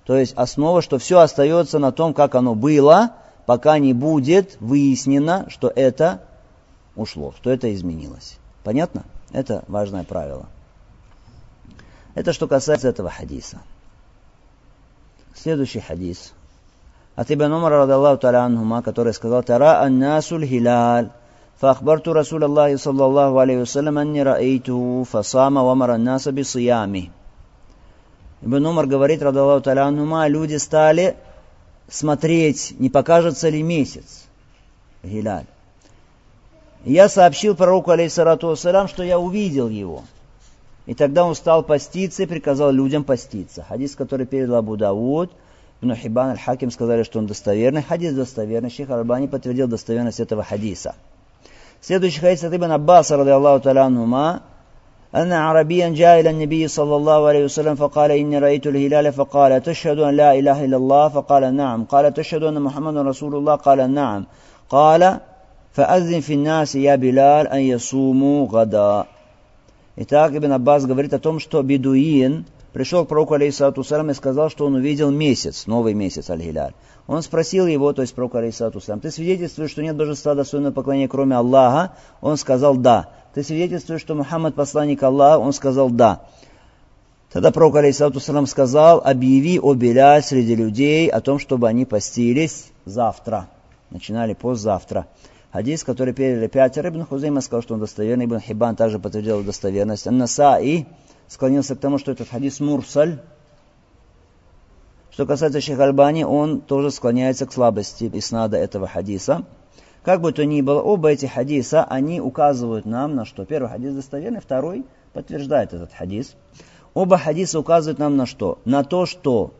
То есть основа, что все остается на том, как оно было, пока не будет выяснено, что это ушло, что это изменилось. Понятно? Это важное правило. Это что касается этого хадиса. Следующий хадис. От Ибн Умара, радаллаху та'ala анхума, который сказал, «Тара аннасуль хиляль». فأخبرت رسول الله صلى الله عليه وسلم أني رأيته فصام ومر الناس بصيامه Ибн Умар говорит, радаллаху таля люди стали смотреть, не покажется ли месяц. Гиляль. Я сообщил пророку, алейхиссалату вассалям, что я увидел его. И тогда он стал поститься и приказал людям поститься. Хадис, который передал Абу Дауд, Ибн Хибан аль-Хаким сказали, что он достоверный. Хадис достоверный. Шейх Арбани подтвердил достоверность этого хадиса. Следующий хадис от Ибн Аббаса, ради Аллаху таля أن عربيا جاء إلى النبي صلى الله عليه وسلم فقال إني رأيت الهلال فقال تشهد أن لا إله إلا الله فقال نعم قال تشهد أن محمد رسول الله قال نعم قال Фаазин финнас я Беляль ан ясуму гада. Итак, Ибн Аббас говорит о том, что бедуин пришел к пророку алейсалату салям и сказал, что он увидел месяц, новый месяц аль-Хиляль. Он спросил его, то есть пророка алейсалату салям, ты свидетельствуешь, что нет божества достойного поклонения, кроме Аллаха? Он сказал да. Ты свидетельствуешь, что Мухаммад посланник Аллаха? Он сказал да. Тогда пророк алейсалату салям сказал, объяви о Беляль среди людей о том, чтобы они постились завтра. Начинали постзавтра. завтра. Хадис, который передали пятеро, Ибн Хузейма сказал, что он достоверный, Ибн Хибан также подтвердил достоверность. Аннасаи склонился к тому, что этот хадис мурсаль. Что касается Шейх Альбани, он тоже склоняется к слабости иснада этого хадиса. Как бы то ни было, оба эти хадиса, они указывают нам на что? Первый хадис достоверный, второй подтверждает этот хадис. Оба хадиса указывают нам на что? На то, что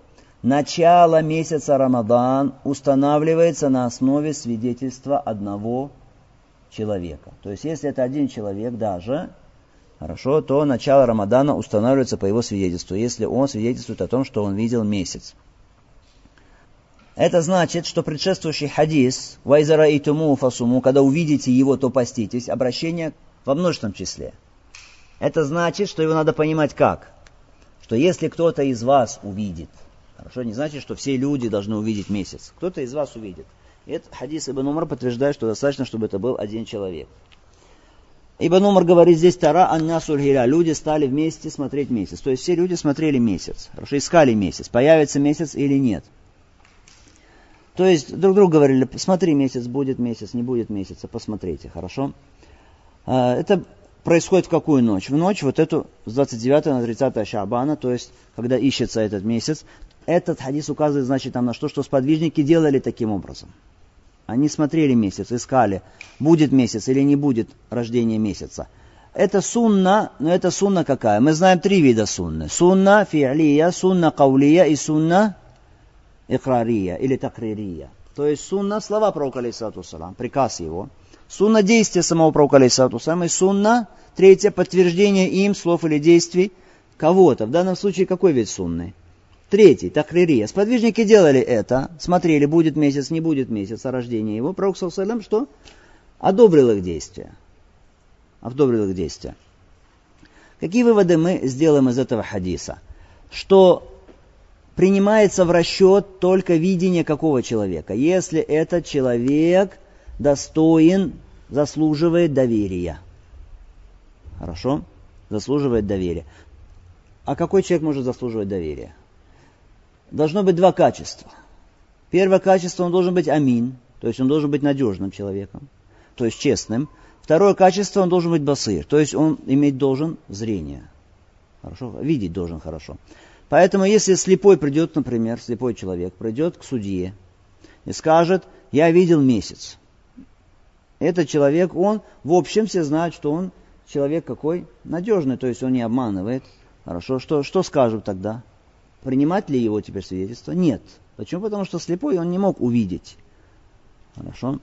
начало месяца Рамадан устанавливается на основе свидетельства одного человека. То есть, если это один человек даже, хорошо, то начало Рамадана устанавливается по его свидетельству, если он свидетельствует о том, что он видел месяц. Это значит, что предшествующий хадис «Вайзара и туму фасуму», когда увидите его, то поститесь, обращение во множественном числе. Это значит, что его надо понимать как? Что если кто-то из вас увидит, хорошо, не значит, что все люди должны увидеть месяц. Кто-то из вас увидит. И этот хадис Ибн Умар подтверждает, что достаточно, чтобы это был один человек. Ибн Умар говорит здесь Тара Аннасуль Хиля. Люди стали вместе смотреть месяц. То есть все люди смотрели месяц. Хорошо, искали месяц. Появится месяц или нет. То есть друг другу говорили, смотри, месяц будет месяц, не будет месяца, посмотрите, хорошо? А, это происходит в какую ночь? В ночь вот эту с 29 на 30 Шабана, то есть когда ищется этот месяц. Этот хадис указывает, значит, нам на что, что сподвижники делали таким образом. Они смотрели месяц, искали, будет месяц или не будет рождения месяца. Это сунна, но это сунна какая? Мы знаем три вида сунны. Сунна фи'лия, сунна каулия и сунна икрария или такририя. То есть сунна слова пророка, алейсалату приказ его. Сунна действия самого пророка, алейсалату. И сунна, третье, подтверждение им слов или действий кого-то. В данном случае какой вид сунны? Третий, такририя. Сподвижники делали это, смотрели, будет месяц, не будет месяца рождения его. Пророк, салам, что? Одобрил их действия. Одобрил их действия. Какие выводы мы сделаем из этого хадиса? Что принимается в расчет только видение какого человека. Если этот человек достоин, заслуживает доверия. Хорошо? Заслуживает доверия. А какой человек может заслуживать доверия? Должно быть два качества. Первое качество, он должен быть амин, то есть он должен быть надежным человеком, то есть честным. Второе качество, он должен быть басыр, то есть он иметь должен зрение. Хорошо? Видеть должен хорошо. Поэтому, если слепой придет, например, слепой человек придет к судье и скажет, я видел месяц. Этот человек, он, в общем, все знают, что он человек какой? Надежный, то есть он не обманывает. Хорошо, что, что скажут тогда? Принимать ли его теперь свидетельство? Нет. Почему? Потому что слепой он не мог увидеть. Хорошо.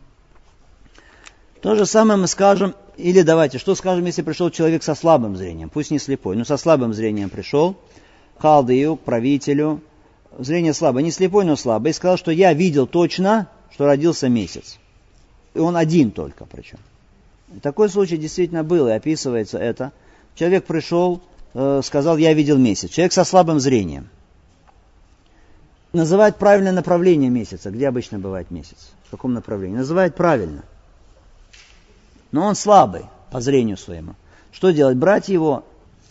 То же самое мы скажем, или давайте, что скажем, если пришел человек со слабым зрением, пусть не слепой, но со слабым зрением пришел, халдию, правителю, зрение слабое, не слепой, но слабый, и сказал, что я видел точно, что родился месяц. И он один только причем. Такой случай действительно был, и описывается это. Человек пришел, э, сказал, я видел месяц. Человек со слабым зрением. Называет правильное направление месяца. Где обычно бывает месяц? В каком направлении? Называет правильно. Но он слабый по зрению своему. Что делать? Брать его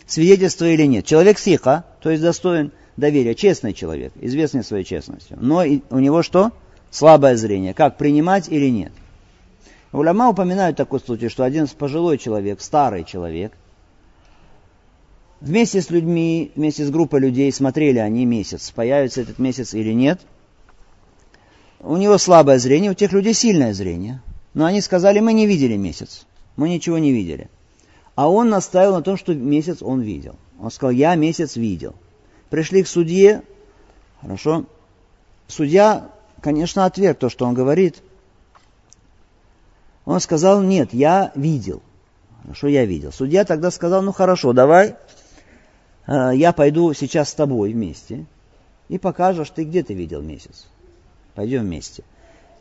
свидетельство или нет. Человек сиха, то есть достоин доверия, честный человек, известный своей честностью. Но у него что? Слабое зрение. Как, принимать или нет? Уляма упоминают такой случай, что один пожилой человек, старый человек, вместе с людьми, вместе с группой людей смотрели они месяц, появится этот месяц или нет. У него слабое зрение, у тех людей сильное зрение. Но они сказали, мы не видели месяц, мы ничего не видели. А он настаивал на том, что месяц он видел. Он сказал, я месяц видел. Пришли к судье, хорошо. Судья, конечно, отверг то, что он говорит. Он сказал, нет, я видел. Хорошо, я видел. Судья тогда сказал, ну хорошо, давай, я пойду сейчас с тобой вместе и покажешь, ты где ты видел месяц. Пойдем вместе.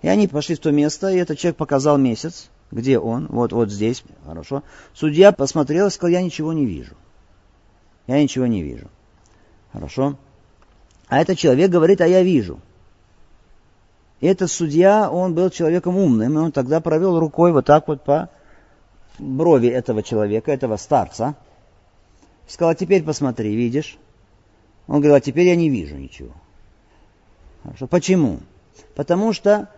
И они пошли в то место, и этот человек показал месяц, где он, вот, вот здесь, хорошо. Судья посмотрел и сказал, я ничего не вижу. Я ничего не вижу. Хорошо. А этот человек говорит, а я вижу. И этот судья, он был человеком умным, и он тогда провел рукой вот так вот по брови этого человека, этого старца. Сказал, теперь посмотри, видишь? Он говорил, а теперь я не вижу ничего. Хорошо. Почему? Потому что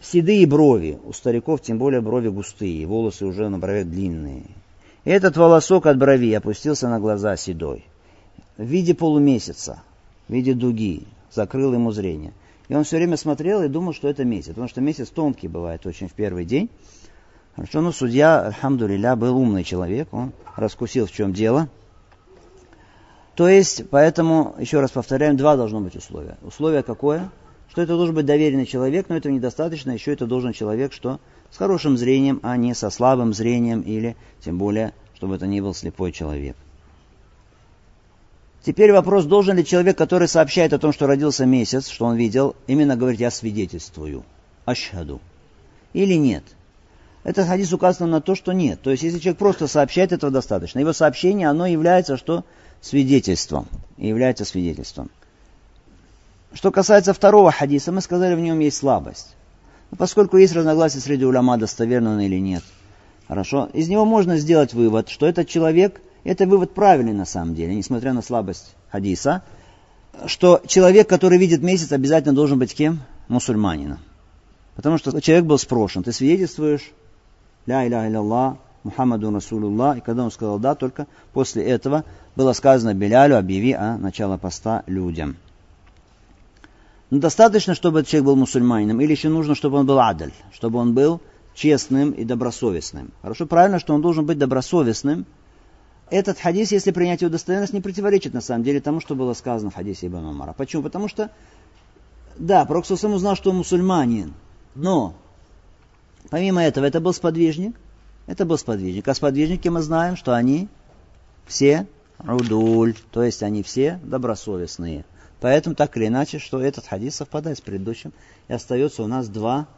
седые брови, у стариков тем более брови густые, волосы уже на бровях длинные. И этот волосок от брови опустился на глаза седой. В виде полумесяца, в виде дуги, закрыл ему зрение. И он все время смотрел и думал, что это месяц, потому что месяц тонкий бывает очень в первый день. Хорошо, ну судья, альхамдулиля, был умный человек, он раскусил, в чем дело. То есть, поэтому, еще раз повторяем, два должно быть условия. Условие какое? что это должен быть доверенный человек, но этого недостаточно, еще это должен человек, что с хорошим зрением, а не со слабым зрением или тем более, чтобы это не был слепой человек. Теперь вопрос, должен ли человек, который сообщает о том, что родился месяц, что он видел, именно говорить «я свидетельствую», «ашхаду», или нет? Это хадис указано на то, что нет. То есть, если человек просто сообщает, этого достаточно. Его сообщение, оно является что? Свидетельством. Является свидетельством. Что касается второго хадиса, мы сказали, в нем есть слабость. Но поскольку есть разногласия среди уляма, достоверно он или нет. Хорошо. Из него можно сделать вывод, что этот человек, это вывод правильный на самом деле, несмотря на слабость хадиса, что человек, который видит месяц, обязательно должен быть кем? Мусульманином. Потому что человек был спрошен, ты свидетельствуешь, ля иля илля Мухаммаду Расулуллах, и когда он сказал да, только после этого было сказано Белялю, объяви о начало поста людям. Но ну, достаточно, чтобы этот человек был мусульманином, или еще нужно, чтобы он был адаль, чтобы он был честным и добросовестным. Хорошо, правильно, что он должен быть добросовестным. Этот хадис, если принять его достоверность, не противоречит на самом деле тому, что было сказано в хадисе Ибн Умара. Почему? Потому что, да, Пророк сам узнал, что он мусульманин, но помимо этого, это был сподвижник, это был сподвижник. А сподвижники мы знаем, что они все рудуль, то есть они все добросовестные. Поэтому так или иначе, что этот хадис совпадает с предыдущим, и остается у нас два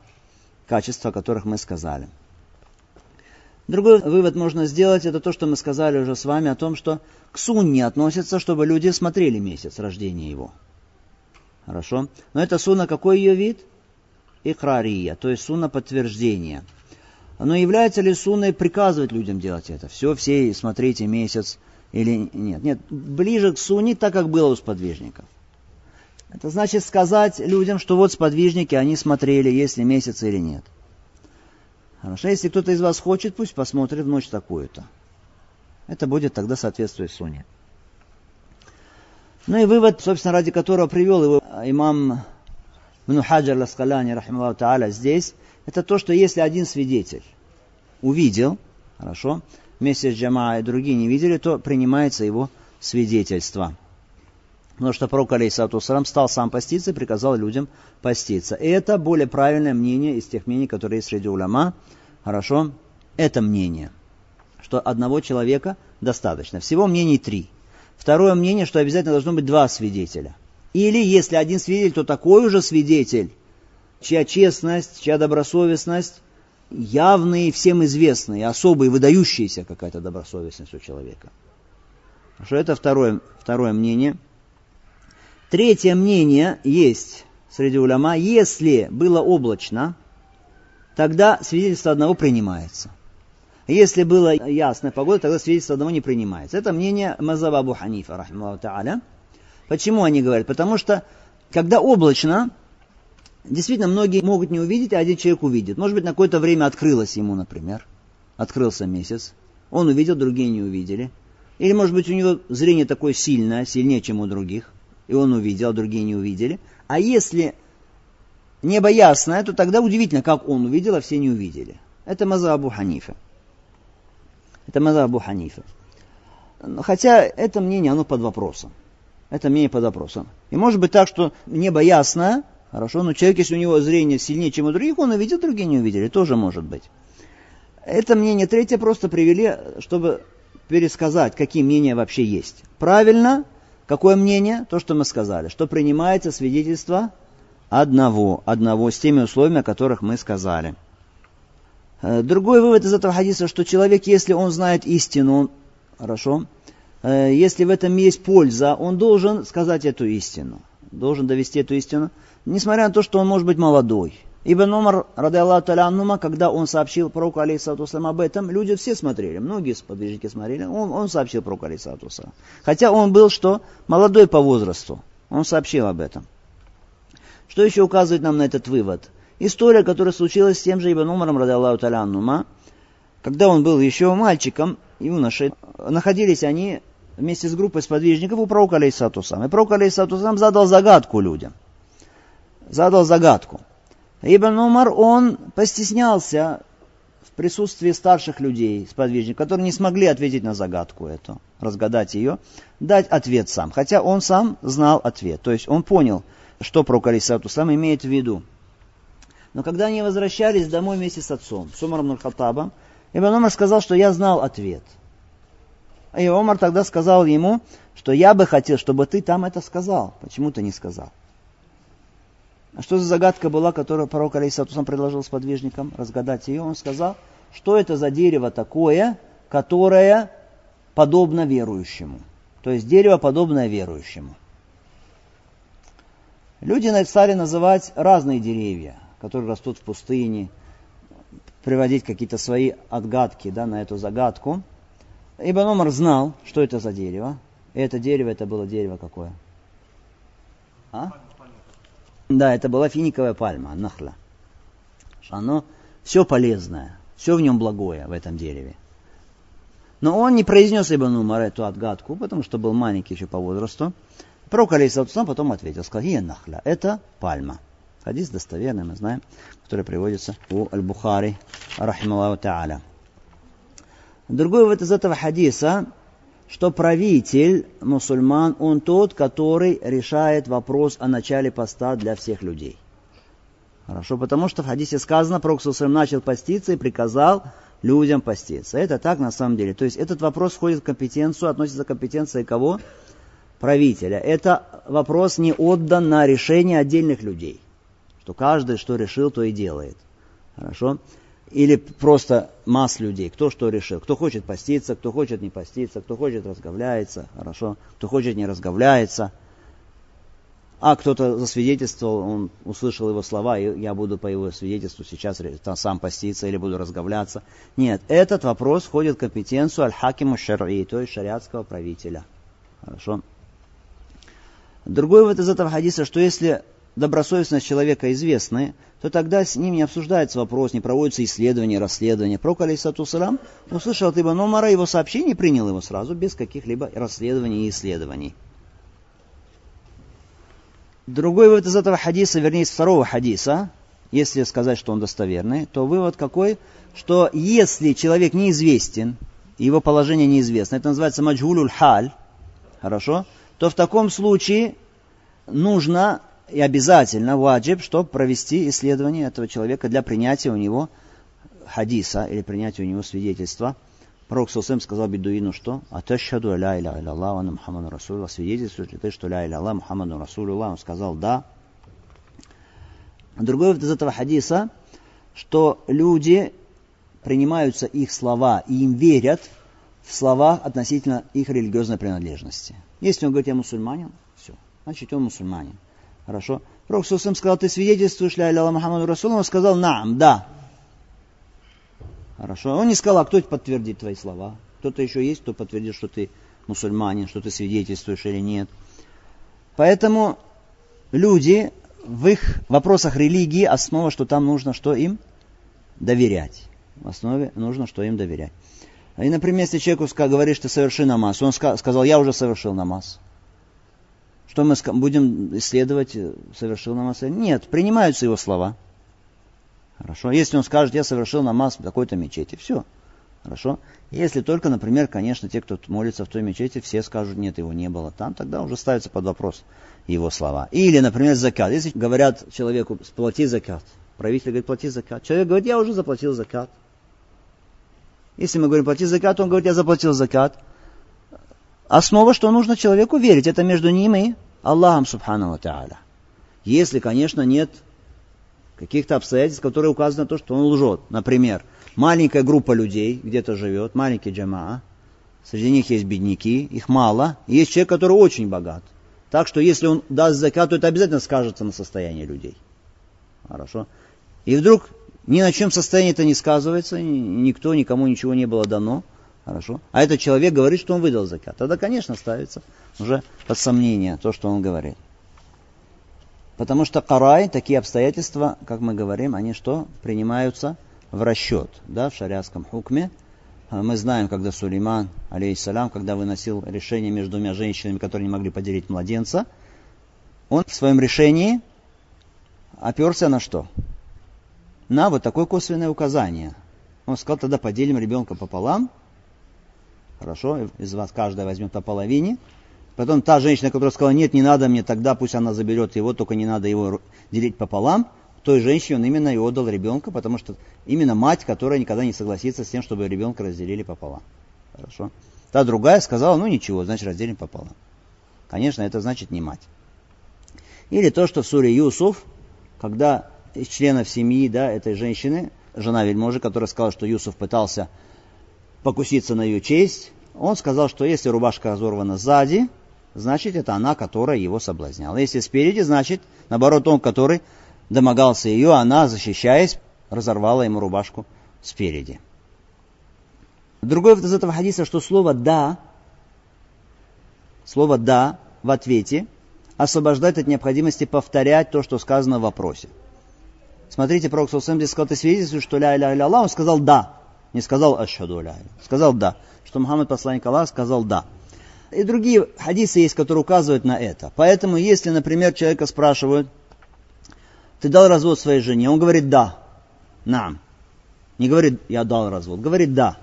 качества, о которых мы сказали. Другой вывод можно сделать, это то, что мы сказали уже с вами о том, что к сунне относится, чтобы люди смотрели месяц рождения его. Хорошо? Но это сунна какой ее вид? Икрария, то есть сунна подтверждения. Но является ли сунной приказывать людям делать это? Все, все смотрите месяц или нет? Нет, ближе к сунне, так как было у сподвижников. Это значит сказать людям, что вот сподвижники, они смотрели, есть ли месяц или нет. Хорошо, если кто-то из вас хочет, пусть посмотрит в ночь такую-то. Это будет тогда соответствовать суне. Ну и вывод, собственно, ради которого привел его имам Мнухаджар Ласкаляни, рахмаллаху та'аля, здесь, это то, что если один свидетель увидел, хорошо, вместе с джама и другие не видели, то принимается его свидетельство. Потому что пророк, алейсату стал сам поститься и приказал людям поститься. И это более правильное мнение из тех мнений, которые есть среди уляма. Хорошо? Это мнение, что одного человека достаточно. Всего мнений три. Второе мнение, что обязательно должно быть два свидетеля. Или, если один свидетель, то такой уже свидетель, чья честность, чья добросовестность явные, всем известные, особые, выдающиеся какая-то добросовестность у человека. Что это второе, второе мнение – Третье мнение есть среди уляма, если было облачно, тогда свидетельство одного принимается. Если была ясная погода, тогда свидетельство одного не принимается. Это мнение Мазаба Абу Ханифа, рахмаллаху та'аля. Почему они говорят? Потому что, когда облачно, действительно, многие могут не увидеть, а один человек увидит. Может быть, на какое-то время открылось ему, например. Открылся месяц. Он увидел, другие не увидели. Или, может быть, у него зрение такое сильное, сильнее, чем у других. И он увидел, а другие не увидели. А если небо ясное, то тогда удивительно, как он увидел, а все не увидели. Это Маза Абу Ханифа. Это Маза Абу Ханифа. Хотя это мнение, оно под вопросом. Это мнение под вопросом. И может быть так, что небо ясное, хорошо, но человек, если у него зрение сильнее, чем у других, он увидел, другие не увидели. Тоже может быть. Это мнение третье просто привели, чтобы пересказать, какие мнения вообще есть. Правильно, какое мнение? То, что мы сказали, что принимается свидетельство одного, одного с теми условиями, о которых мы сказали. Э, другой вывод из этого хадиса, что человек, если он знает истину, хорошо, если в этом есть польза, он должен сказать эту истину, должен довести эту истину, несмотря на то, что он может быть молодой. Ибн Умар, ради Аллаху Таля когда он сообщил пророку алейхиссалату об этом, люди все смотрели, многие сподвижники смотрели, он, он сообщил пророку алейхиссалату Хотя он был что? Молодой по возрасту. Он сообщил об этом. Что еще указывает нам на этот вывод? История, которая случилась с тем же Ибн Умаром, ради Аллаху Таля когда он был еще мальчиком, юношей, находились они вместе с группой сподвижников у пророка алейхиссалату И пророк алейхиссалату задал загадку людям. Задал загадку. Ибн Умар, он постеснялся в присутствии старших людей, сподвижников, которые не смогли ответить на загадку эту, разгадать ее, дать ответ сам. Хотя он сам знал ответ. То есть он понял, что пророк Алисату сам имеет в виду. Но когда они возвращались домой вместе с отцом, с Умаром Нурхатабом, Ибн Умар сказал, что я знал ответ. И Умар тогда сказал ему, что я бы хотел, чтобы ты там это сказал. Почему ты не сказал? А что за загадка была, которую пророк Алейсатусам предложил сподвижникам разгадать ее? Он сказал, что это за дерево такое, которое подобно верующему. То есть дерево, подобное верующему. Люди стали называть разные деревья, которые растут в пустыне, приводить какие-то свои отгадки да, на эту загадку. Ибн Умар знал, что это за дерево. И это дерево, это было дерево какое? А? Да, это была финиковая пальма, нахла. Оно все полезное, все в нем благое в этом дереве. Но он не произнес Ибн Умар эту отгадку, потому что был маленький еще по возрасту. Пророк Алейсалатусам потом ответил, сказал, «Ия нахля, это пальма». Хадис достоверный, мы знаем, который приводится у Аль-Бухари, рахималлаху та'аля. Другой вывод из этого хадиса, что правитель мусульман, он тот, который решает вопрос о начале поста для всех людей. Хорошо, потому что в хадисе сказано, Пророк начал поститься и приказал людям поститься. Это так на самом деле. То есть этот вопрос входит в компетенцию, относится к компетенции кого? Правителя. Это вопрос не отдан на решение отдельных людей. Что каждый, что решил, то и делает. Хорошо? Или просто масс людей, кто что решил. Кто хочет поститься, кто хочет не поститься, кто хочет разговляется, хорошо, кто хочет не разговляется. А кто-то засвидетельствовал, он услышал его слова, и я буду по его свидетельству сейчас сам поститься или буду разговляться. Нет, этот вопрос входит в компетенцию аль-хакиму шар'и, то есть шариатского правителя. Хорошо. Другой вот из этого хадиса, что если добросовестность человека известны, то тогда с ним не обсуждается вопрос, не проводится исследование, расследование. Пророк, алейсату салам, услышал от Ибн Умара его сообщение и принял его сразу, без каких-либо расследований и исследований. Другой вывод из этого хадиса, вернее, из второго хадиса, если сказать, что он достоверный, то вывод какой? Что если человек неизвестен, его положение неизвестно, это называется маджгулюль халь, хорошо, то в таком случае нужно и обязательно ваджиб, чтобы провести исследование этого человека для принятия у него хадиса или принятия у него свидетельства. Пророк Сусым сказал бедуину, что «Аташхаду ля иля иля Аллах, ана Мухаммаду Расулуллах». Свидетельствуешь ли ты, что ля иля Аллах, Мухаммаду Расулуллах? Он сказал «Да». Другой из этого хадиса, что люди принимаются их слова и им верят в слова относительно их религиозной принадлежности. Если он говорит, я мусульманин, все, значит он мусульманин. Хорошо. Пророк Сусам сказал, ты свидетельствуешь ля Аллах Мухаммаду Расулу? Он сказал, наам, да. Хорошо. Он не сказал, а кто подтвердит твои слова? Кто-то еще есть, кто подтвердит, что ты мусульманин, что ты свидетельствуешь или нет. Поэтому люди в их вопросах религии основа, что там нужно что им? Доверять. В основе нужно, что им доверять. И, например, если человеку говоришь, ты соверши намаз, он сказал, я уже совершил намаз. Что мы будем исследовать, э, совершил намаз? Нет, принимаются его слова. Хорошо. Если он скажет, я совершил намаз в такой-то мечети, все. Хорошо. Если только, например, конечно, те, кто молится в той мечети, все скажут, нет, его не было там, тогда уже ставится под вопрос его слова. Или, например, закат. Если говорят человеку, плати закат, правитель говорит, плати закат. Человек говорит, я уже заплатил закат. Если мы говорим, плати закат, он говорит, я заплатил закат. Основа, что нужно человеку верить, это между ним и Аллахом, субхану ва Если, конечно, нет каких-то обстоятельств, которые указаны на то, что он лжет. Например, маленькая группа людей где-то живет, маленький джамаа, среди них есть бедняки, их мало, и есть человек, который очень богат. Так что если он даст закат, то это обязательно скажется на состоянии людей. Хорошо. И вдруг ни на чем состояние это не сказывается, никто, никому ничего не было дано. Хорошо. А этот человек говорит, что он выдал закат. Тогда, конечно, ставится уже под сомнение то, что он говорит. Потому что карай, такие обстоятельства, как мы говорим, они что? Принимаются в расчет, да, в шариатском хукме. А мы знаем, когда Сулейман, алейхиссалям, когда выносил решение между двумя женщинами, которые не могли поделить младенца, он в своем решении оперся на что? На вот такое косвенное указание. Он сказал, тогда поделим ребенка пополам. Хорошо, из вас каждая возьмет по половине. Потом та женщина, которая сказала, нет, не надо мне, тогда пусть она заберет его, только не надо его делить пополам. Той женщине он именно и отдал ребенка, потому что именно мать, которая никогда не согласится с тем, чтобы ребенка разделили пополам. Хорошо. Та другая сказала, ну ничего, значит разделим пополам. Конечно, это значит не мать. Или то, что в суре Юсуф, когда из членов семьи да, этой женщины, жена вельможи, которая сказала, что Юсуф пытался покуситься на ее честь, он сказал, что если рубашка разорвана сзади, значит это она, которая его соблазняла. Если спереди, значит, наоборот, он, который домогался ее, она, защищаясь, разорвала ему рубашку спереди. Другой из этого хадиса, что слово «да», слово «да» в ответе освобождает от необходимости повторять то, что сказано в вопросе. Смотрите, Пророк Саусам здесь сказал, ты свидетельствуешь, что ля ля ля Аллах, он сказал «да». Не сказал «ашхаду ля». Сказал «да». Что Мухаммад, посланник Аллаха, сказал «да». И другие хадисы есть, которые указывают на это. Поэтому, если, например, человека спрашивают, ты дал развод своей жене, он говорит «да», «нам». Не говорит «я дал развод», говорит «да».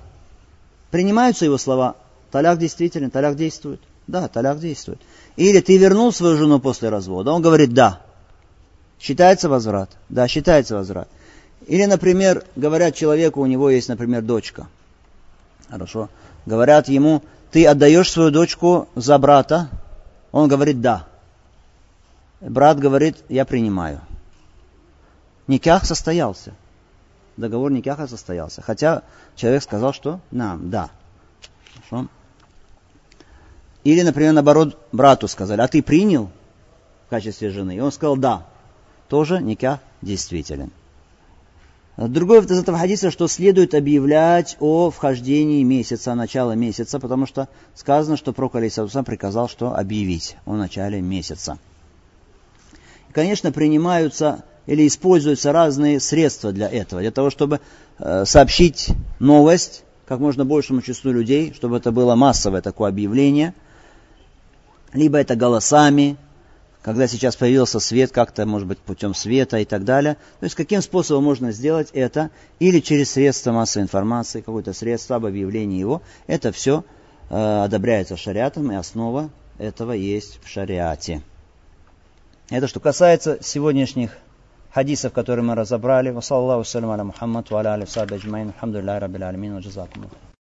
Принимаются его слова, таляк действительно, таляк действует. Да, таляк действует. Или ты вернул свою жену после развода, он говорит «да». Считается возврат? Да, считается возврат. Или, например, говорят человеку, у него есть, например, дочка. Хорошо. Говорят ему, ты отдаешь свою дочку за брата? Он говорит, да. Брат говорит, я принимаю. Никях состоялся. Договор никяха состоялся. Хотя человек сказал, что нам, да. Хорошо. Или, например, наоборот, брату сказали, а ты принял в качестве жены? И он сказал, да. Тоже никях действителен. Другой из этого хадиса, что следует объявлять о вхождении месяца, начала месяца, потому что сказано, что Пророк Алейсалам приказал, что объявить о начале месяца. И, конечно, принимаются или используются разные средства для этого, для того, чтобы э, сообщить новость как можно большему числу людей, чтобы это было массовое такое объявление. Либо это голосами, когда сейчас появился свет, как-то, может быть, путем света и так далее. То есть, каким способом можно сделать это? Или через средства массовой информации, какое-то средство об объявлении его. Это все э, одобряется шариатом, и основа этого есть в шариате. Это что касается сегодняшних хадисов, которые мы разобрали. Вассалаллаху салям аля Мухаммад, ва аля ва джазакумулlah.